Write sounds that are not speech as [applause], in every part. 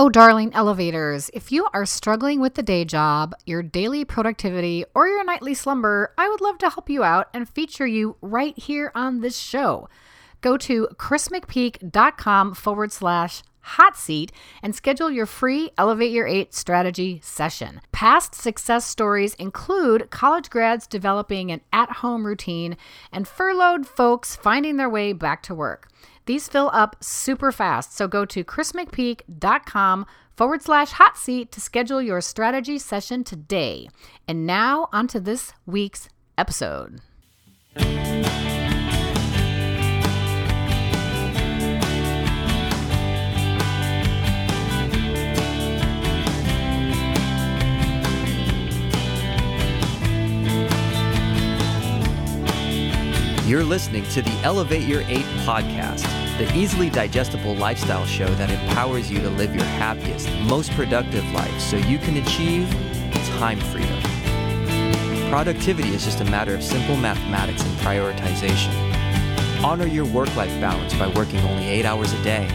Oh, darling elevators, if you are struggling with the day job, your daily productivity, or your nightly slumber, I would love to help you out and feature you right here on this show. Go to chrismcpeak.com forward slash hot seat and schedule your free Elevate Your 8 strategy session. Past success stories include college grads developing an at home routine and furloughed folks finding their way back to work. These fill up super fast, so go to chrismcpeak.com forward slash hot seat to schedule your strategy session today. And now, onto this week's episode. You're listening to the Elevate Your 8 podcast, the easily digestible lifestyle show that empowers you to live your happiest, most productive life so you can achieve time freedom. Productivity is just a matter of simple mathematics and prioritization. Honor your work life balance by working only eight hours a day.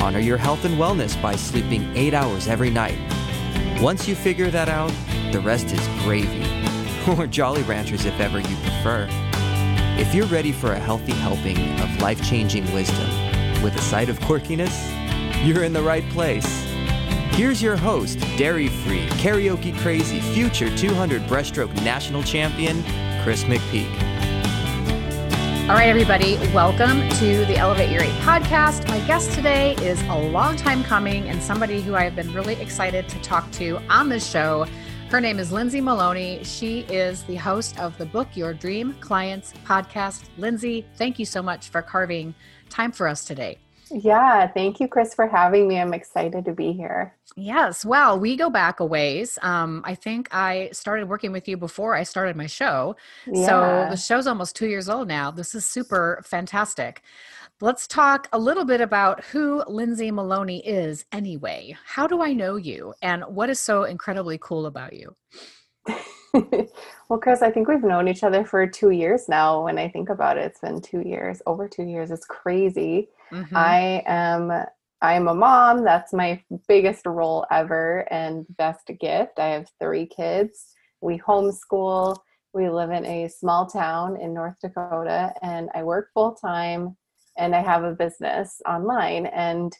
Honor your health and wellness by sleeping eight hours every night. Once you figure that out, the rest is gravy, [laughs] or Jolly Ranchers if ever you prefer. If you're ready for a healthy helping of life changing wisdom with a side of quirkiness, you're in the right place. Here's your host, dairy free, karaoke crazy, future 200 breaststroke national champion, Chris McPeak. All right, everybody, welcome to the Elevate Your 8 podcast. My guest today is a long time coming and somebody who I have been really excited to talk to on this show. Her name is Lindsay Maloney. She is the host of the Book Your Dream Clients podcast. Lindsay, thank you so much for carving time for us today. Yeah, thank you, Chris, for having me. I'm excited to be here. Yes, well, we go back a ways. Um, I think I started working with you before I started my show. Yeah. So the show's almost two years old now. This is super fantastic. Let's talk a little bit about who Lindsay Maloney is anyway. How do I know you and what is so incredibly cool about you? [laughs] well, Chris, I think we've known each other for two years now. When I think about it, it's been two years, over two years. It's crazy. Mm-hmm. I am I am a mom. That's my biggest role ever and best gift. I have three kids. We homeschool. We live in a small town in North Dakota, and I work full time and I have a business online. And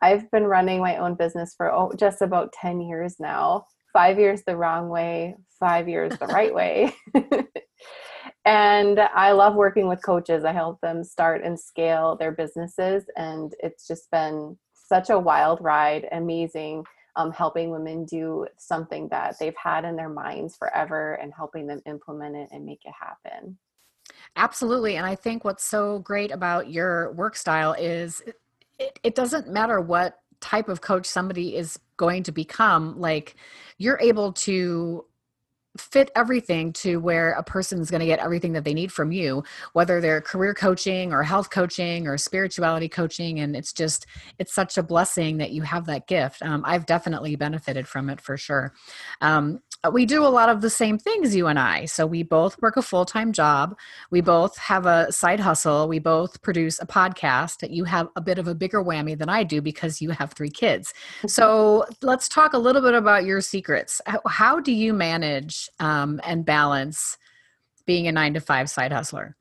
I've been running my own business for oh, just about 10 years now. Five years the wrong way, five years the right way. [laughs] [laughs] and I love working with coaches. I help them start and scale their businesses. And it's just been such a wild ride, amazing. Um, helping women do something that they've had in their minds forever and helping them implement it and make it happen. Absolutely. And I think what's so great about your work style is it, it doesn't matter what type of coach somebody is going to become, like you're able to fit everything to where a person is going to get everything that they need from you whether they're career coaching or health coaching or spirituality coaching and it's just it's such a blessing that you have that gift um, i've definitely benefited from it for sure um, we do a lot of the same things you and i so we both work a full-time job we both have a side hustle we both produce a podcast you have a bit of a bigger whammy than i do because you have three kids so let's talk a little bit about your secrets how do you manage um, and balance being a nine to five side hustler?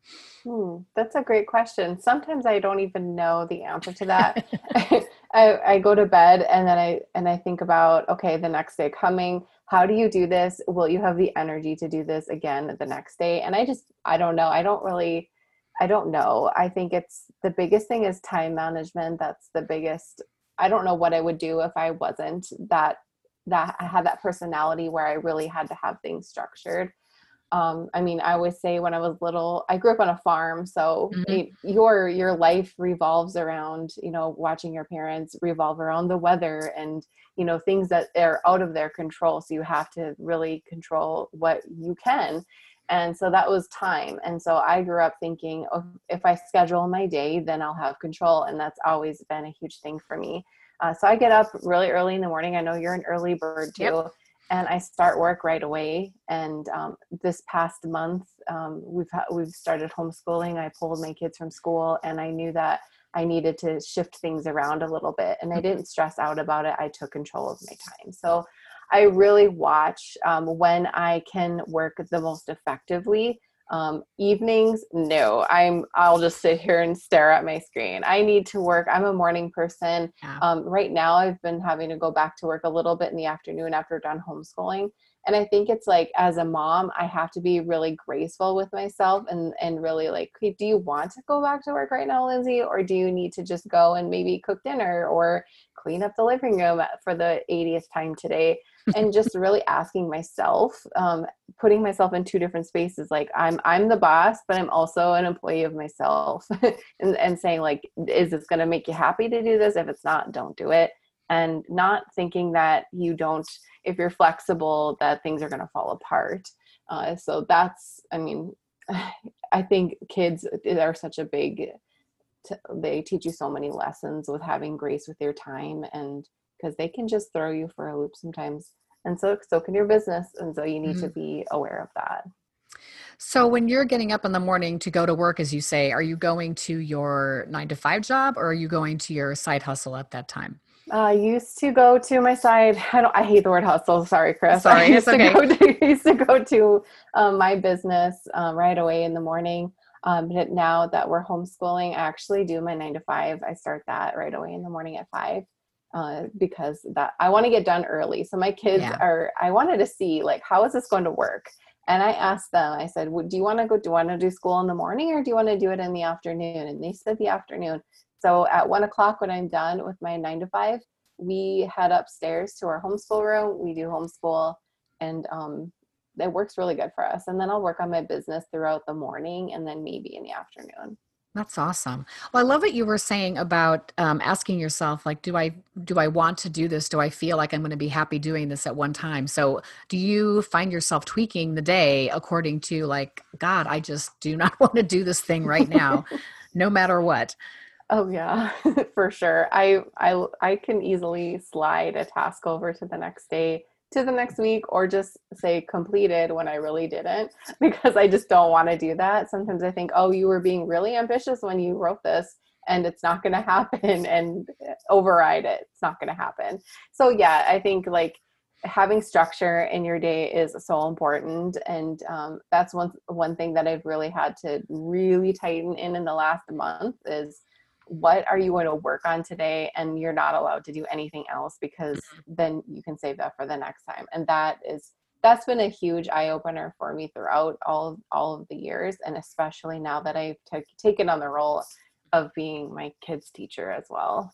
Hmm, that's a great question. Sometimes I don't even know the answer to that. [laughs] [laughs] I, I go to bed and then I and I think about okay, the next day coming. How do you do this? Will you have the energy to do this again the next day? And I just I don't know. I don't really I don't know. I think it's the biggest thing is time management. That's the biggest. I don't know what I would do if I wasn't that that I had that personality where I really had to have things structured. Um, I mean, I always say when I was little, I grew up on a farm, so mm-hmm. it, your your life revolves around you know watching your parents revolve around the weather and you know things that are out of their control. So you have to really control what you can, and so that was time. And so I grew up thinking, oh, if I schedule my day, then I'll have control, and that's always been a huge thing for me. Uh, so I get up really early in the morning. I know you're an early bird too. Yep. And I start work right away. And um, this past month, um, we've ha- we've started homeschooling. I pulled my kids from school, and I knew that I needed to shift things around a little bit. And I didn't stress out about it. I took control of my time. So I really watch um, when I can work the most effectively. Um, evenings, no, I'm, I'll just sit here and stare at my screen. I need to work. I'm a morning person. Yeah. Um, right now, I've been having to go back to work a little bit in the afternoon after done homeschooling and i think it's like as a mom i have to be really graceful with myself and and really like hey, do you want to go back to work right now lindsay or do you need to just go and maybe cook dinner or clean up the living room for the 80th time today? [laughs] And just really asking myself um, putting myself in two different spaces like i'm i'm the boss but i'm also an employee of myself. [laughs] And, and saying like is this going to make you happy to do this? If it's not don't do it and not thinking that you don't if you're flexible that things are going to fall apart. Uh, so that's i mean [sighs] i think kids are such a big they teach you so many lessons with having grace with your time and because they can just throw you for a loop sometimes. And so so can your business and so you need mm-hmm. to be aware of that. So when you're getting up in the morning to go to work as you say are you going to your 9 to 5 job or are you going to your side hustle at that time I used to go to my side. [laughs] I don't. I hate the word hustle. Sorry, Chris. Sorry, I used okay. to [laughs] go to, used to go to um, my business um, right away in the morning. Um, but now that we're homeschooling, I actually do my nine to five. I start that right away in the morning at five uh, because that I want to get done early. So my kids yeah. are. I wanted to see like how is this going to work. And I asked them. I said, "Do you want to go? Do you want to do school in the morning, or do you want to do it in the afternoon?" And they said the afternoon. So at one o'clock, when I'm done with my nine to five, we head upstairs to our homeschool room. We do homeschool, and um, it works really good for us. And then I'll work on my business throughout the morning, and then maybe in the afternoon. That's awesome. Well, I love what you were saying about um, asking yourself, like, do I do I want to do this? Do I feel like I'm going to be happy doing this at one time? So, do you find yourself tweaking the day according to like, God, I just do not [laughs] want to do this thing right now, no matter what? Oh yeah, [laughs] for sure. I I I can easily slide a task over to the next day, to the next week, or just say completed when I really didn't [laughs] because I just don't want to do that. Sometimes I think, oh, you were being really ambitious when you wrote this, and it's not going [laughs] to happen, and override it. It's not going to happen. So yeah, I think like having structure in your day is so important and um, that's one one thing that i've really had to really tighten in in the last month is what are you going to work on today and you're not allowed to do anything else because mm-hmm. then you can save that for the next time and that is that's been a huge eye opener for me throughout all of, all of the years and especially now that I've t- taken on the role of being my kids teacher as well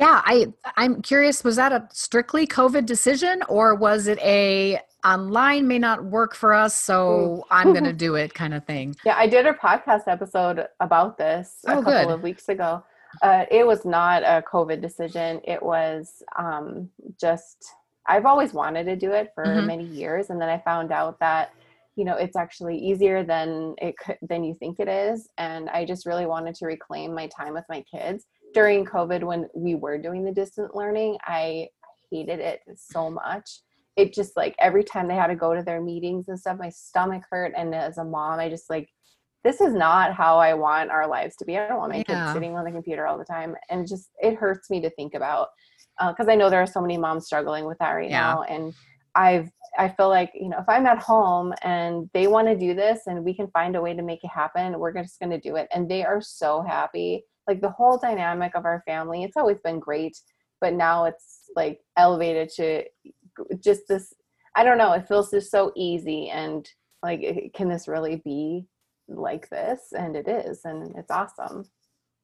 yeah, I I'm curious was that a strictly covid decision or was it a online may not work for us so I'm going [laughs] to do it kind of thing? Yeah, I did a podcast episode about this a oh, couple good. of weeks ago. Uh, it was not a covid decision. It was um, just I've always wanted to do it for mm-hmm. many years and then I found out that you know it's actually easier than it could, than you think it is and I just really wanted to reclaim my time with my kids during COVID when we were doing the distant learning, I hated it so much. It just like every time they had to go to their meetings and stuff, my stomach hurt. And as a mom, I just like, this is not how I want our lives to be. I don't want my yeah. kids sitting on the computer all the time. And just, it hurts me to think about because uh, I know there are so many moms struggling with that right yeah. now. And I've, I feel like, you know, if I'm at home and they want to do this and we can find a way to make it happen, we're just going to do it. And they are so happy like the whole dynamic of our family it's always been great but now it's like elevated to just this i don't know it feels just so easy and like can this really be like this and it is and it's awesome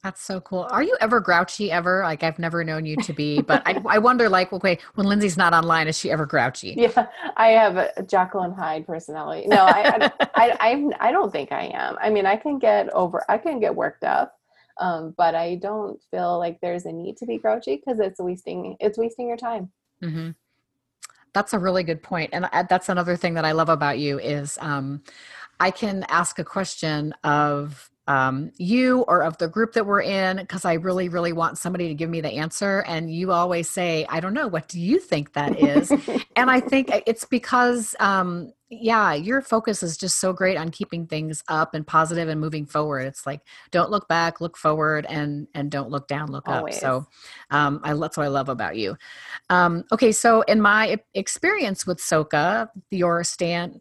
that's so cool. Are you ever grouchy ever? Like I've never known you to be, but I, I wonder like, okay, when Lindsay's not online, is she ever grouchy? Yeah, I have a and Hyde personality. No, I, I, I, I, don't think I am. I mean, I can get over, I can get worked up, um, but I don't feel like there's a need to be grouchy because it's wasting it's wasting your time. Mm-hmm. That's a really good point, and uh, that's another thing that I love about you is um, I can ask a question of um, you or of the group that we're in because I really, really want somebody to give me the answer. And you always say, I don't know, what do you think that is? [laughs] and I think it's because um, yeah, your focus is just so great on keeping things up and positive and moving forward. It's like don't look back, look forward, and and don't look down, look Always. up. So, um, I that's what I love about you. Um, okay, so in my experience with SOCA, your stand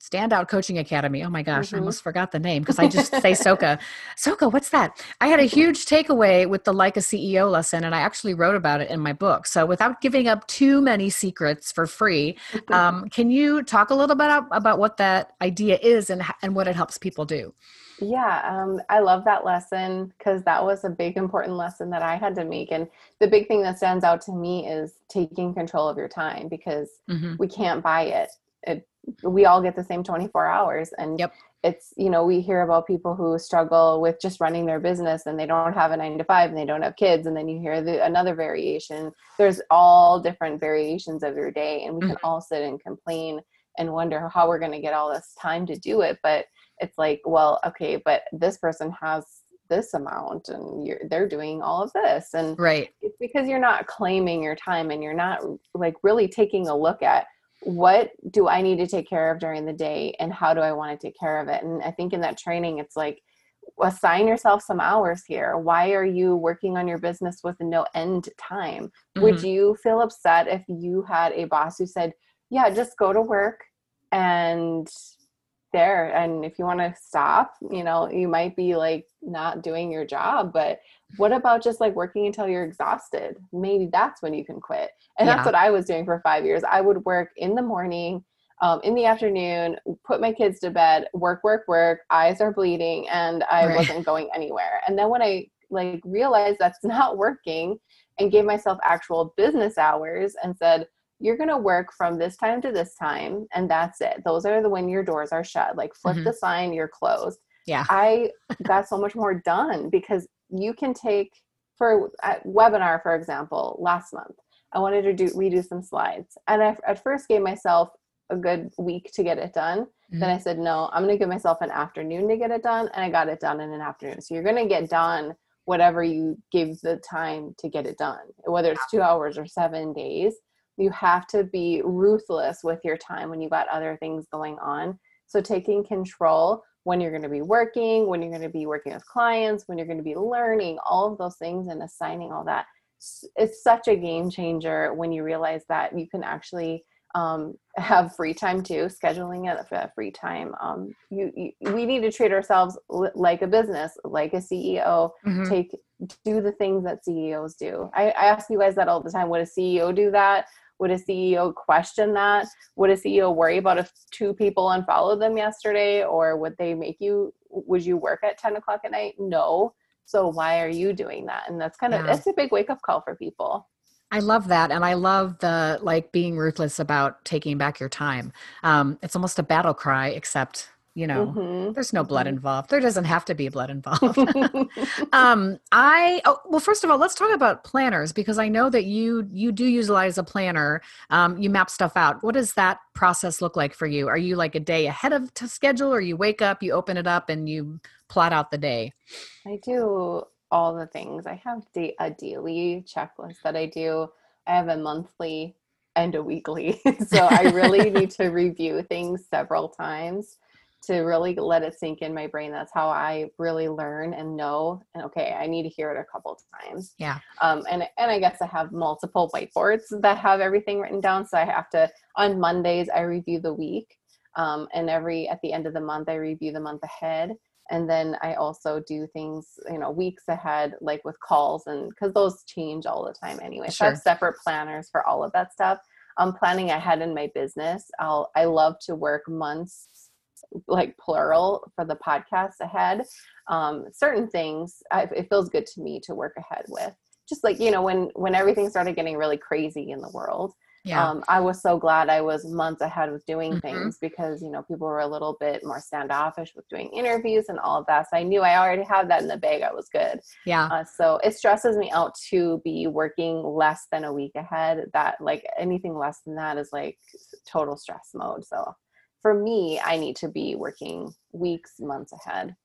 Standout Coaching Academy. Oh my gosh, mm-hmm. I almost forgot the name because I just say [laughs] SOCA. SOCA, what's that? I had a huge takeaway with the Like a CEO lesson, and I actually wrote about it in my book. So, without giving up too many secrets for free, um, can you talk a little bit about, about what that idea is and, and what it helps people do? Yeah, um, I love that lesson because that was a big, important lesson that I had to make. And the big thing that stands out to me is taking control of your time because mm-hmm. we can't buy it. It we all get the same 24 hours and yep. it's you know we hear about people who struggle with just running their business and they don't have a 9 to 5 and they don't have kids and then you hear the, another variation there's all different variations of your day and we mm-hmm. can all sit and complain and wonder how we're going to get all this time to do it but it's like well okay but this person has this amount and you're they're doing all of this and right it's because you're not claiming your time and you're not like really taking a look at what do I need to take care of during the day and how do I want to take care of it? And I think in that training, it's like, assign yourself some hours here. Why are you working on your business with no end time? Mm-hmm. Would you feel upset if you had a boss who said, yeah, just go to work and there and if you want to stop you know you might be like not doing your job but what about just like working until you're exhausted maybe that's when you can quit and yeah. that's what i was doing for five years i would work in the morning um, in the afternoon put my kids to bed work work work eyes are bleeding and i right. wasn't going anywhere and then when i like realized that's [laughs] not working and gave myself actual business hours and said you're going to work from this time to this time and that's it. Those are the when your doors are shut. Like flip mm-hmm. the sign you're closed. Yeah. I got so much more done because you can take for a webinar for example last month i wanted to do redo some slides and i at first gave myself a good week to get it done. Mm-hmm. then i said no i'm going to give myself an afternoon to get it done and i got it done in an afternoon. So you're going to get done whatever you give the time to get it done whether it's two hours or seven days you have to be ruthless with your time when you got other things going on. So taking control when you're going to be working when you're going to be working with clients when you're going to be learning all of those things and assigning all that. It's such a game changer when you realize that you can actually um, [laughs] have free time too scheduling it for free time. Um, you, you, we need to treat ourselves like a business like a ceo mm-hmm. take do the things that ceos do. I, I ask you guys that all the time would a ceo do that would a CEO question that? Would a CEO worry about if two people unfollowed them yesterday, or would they make you? Would you work at ten o'clock at night? No. So why are you doing that? And that's kind of yeah. it's a big wake up call for people. I love that. And I love the like being ruthless about taking back your time. Um, it's almost a battle cry, except you know mm-hmm. there's no blood mm-hmm. involved. There doesn't have to be blood involved. [laughs] [laughs] Um i oh, well first of all let's talk about planners because i know that you you do utilize a planner. Um, you map stuff out. What does that process look like for you? Are you like a day ahead of to schedule or you wake up you open it up and you plot out the day? I do all the things. I have a daily checklist that i do. I have a monthly and a weekly. [laughs] So i really need to review things several times to really let it sink in my brain. That's how I really learn and know. And okay, I need to hear it a couple times. Yeah. Um, and and I guess I have multiple whiteboards that have everything written down. So I have to on Mondays I review the week, um, and every at the end of the month I review the month ahead. And then I also do things, you know, weeks ahead, like with calls, and because those change all the time anyway. Sure. So I have separate planners for all of that stuff. I'm planning ahead in my business. I'll I love to work months like plural for the podcast ahead. Um, certain things I, it feels good to me to work ahead with. Just like you know when when everything started getting really crazy in the world. Yeah. Um, I was so glad I was months ahead with doing mm-hmm. things because you know people were a little bit more standoffish with doing interviews and all of that. So I knew I already had that in the bag. I was good. Yeah. Uh, so it stresses me out to be working less than a week ahead. That like anything less than that is like total stress mode. So for me, I need to be working weeks, months ahead.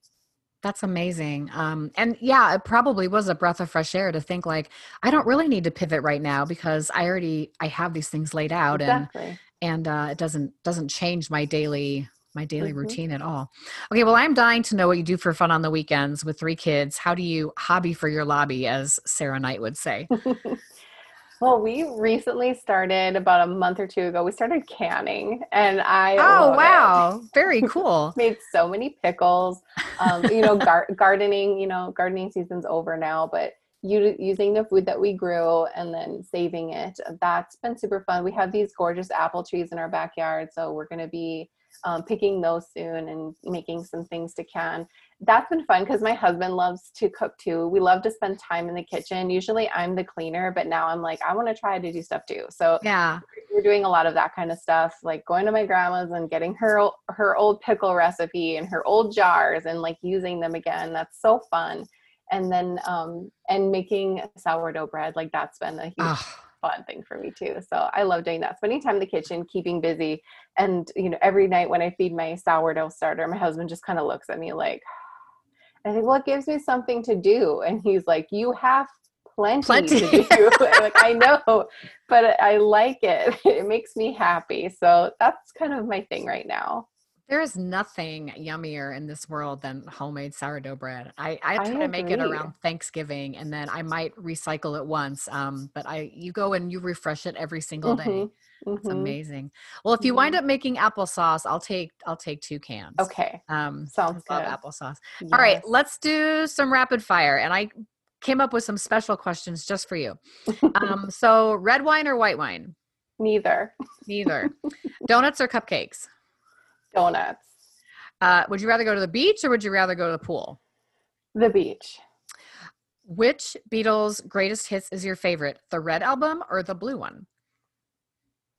That's amazing. Um, and yeah, it probably was a breath of fresh air to think like, I don't really need to pivot right now because I already I have these things laid out exactly. and and uh, it doesn't doesn't change my daily my daily Mhm. routine at all. Okay, well, I'm dying to know what you do for fun on the weekends with three kids. How do you hobby for your lobby, as Sarah Knight would say? [laughs] well, we recently started about a month or two ago. We started canning, and I oh love it. wow, [laughs] very cool. made so many pickles. Um, you know, gar- [laughs] gardening. You know, gardening season's over now, but u- using the food that we grew and then saving it. That's been super fun. We have these gorgeous apple trees in our backyard, so we're going to be um, picking those soon and making some things to can. That's been fun because my husband loves to cook too. We love to spend time in the kitchen. Usually I'm the cleaner, but now I'm like, I want to try to do stuff too. So Yeah. we're doing a lot of that kind of stuff, like going to my grandma's and getting her her old pickle recipe and her old jars and like using them again. That's so fun. And then um and making sourdough bread, like that's been a huge Oh, fun thing for me too. So I love doing that. Spending time in the kitchen, keeping busy. And you know, every night when I feed my sourdough starter, my husband just kind of looks at me like I think, well, it gives me something to do. And he's like, You have plenty, Plenty. to do. [laughs] Like, I know, but I like it. [laughs] It makes me happy. So that's kind of my thing right now. there is nothing yummier in this world than homemade sourdough bread. I, I I try to make it around Thanksgiving and then I might recycle it once. Um, but I you go and you refresh it every single day. Mhm, It's amazing. Well, if you wind up making applesauce, I'll take I'll take two cans. Okay. Um, Sounds I love good. applesauce. All right, let's do some rapid fire. And I came up with some special questions just for you. Um, [laughs] so red wine or white wine? Neither. Neither. [laughs] Donuts or cupcakes? Donuts. Uh, would you rather go to the beach or would you rather go to the pool? The beach. Which Beatles' greatest hits is your favorite? The red album or the blue one?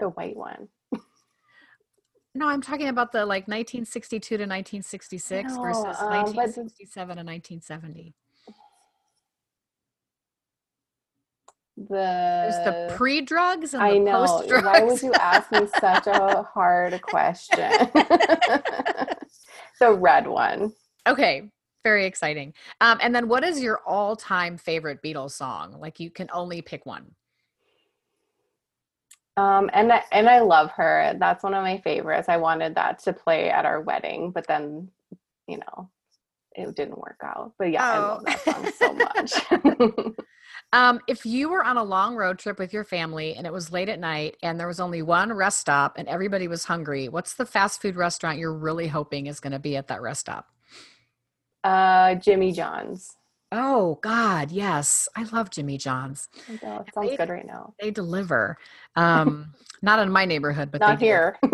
The white one. No, I'm talking about the like 1962 to 1966 know, versus um, but- 1967 and 1970. There's The the pre-drugs and I the know. post-drugs. Why would you ask me such a [laughs] hard question? [laughs] the red one. Okay, very exciting. Um, and then, what is your all-time favorite Beatles song? Like, you can only pick one. Um, and I, and I love her. That's one of my favorites. I wanted that to play at our wedding, but then, you know, it didn't work out. But yeah, I love Oh. that song so much. [laughs] Um, if you were on a long road trip with your family and it was late at night and there was only one rest stop and everybody was hungry, what's the fast food restaurant you're really hoping is going to be at that rest stop? uh, Jimmy John's. Oh God, yes, I love Jimmy John's. I know, it sounds They- good right now. They deliver. [laughs] Um, not in my neighborhood, but Not here. [laughs]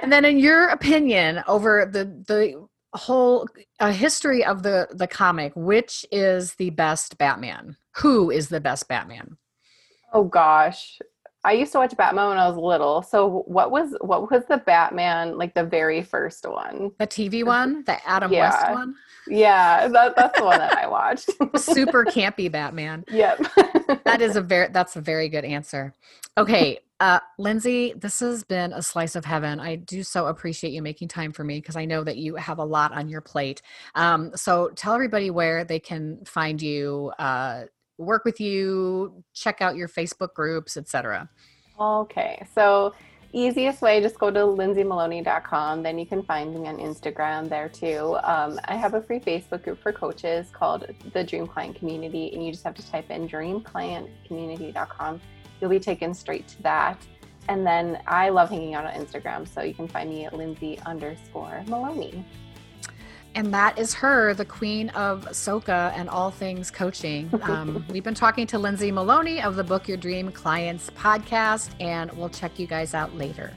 And then, in your opinion, over the the whole uh, history of the the comic, which is the best Batman? Who is the best Batman? oh gosh. I used to watch Batman when I was little. So what was what was the Batman like the very first one? The TV one, the Adam West one, Yeah, that, that's the one that I watched. super [laughs] campy Batman. yep. That is a [laughs] very that's a very good answer. Okay, uh, Lindsay, this has been a slice of heaven. I do so appreciate you making time for me because I know that you have a lot on your plate. Um, so tell everybody where they can find you, uh, work with you, check out your Facebook groups, etc. Okay, so easiest way, just go to lindsaymaloney.com. Then you can find me on Instagram there too. Um, I have a free Facebook group for coaches called the Dream Client Community, and you just have to type in dreamclientcommunity.com. You'll be taken straight to that. And then I love hanging out on Instagram, so you can find me at Lindsay underscore Maloney. And that is her, the queen of SOCA and all things coaching. [laughs] Um, we've been talking to Lindsay Maloney of the Book Your Dream Clients podcast, and we'll check you guys out later.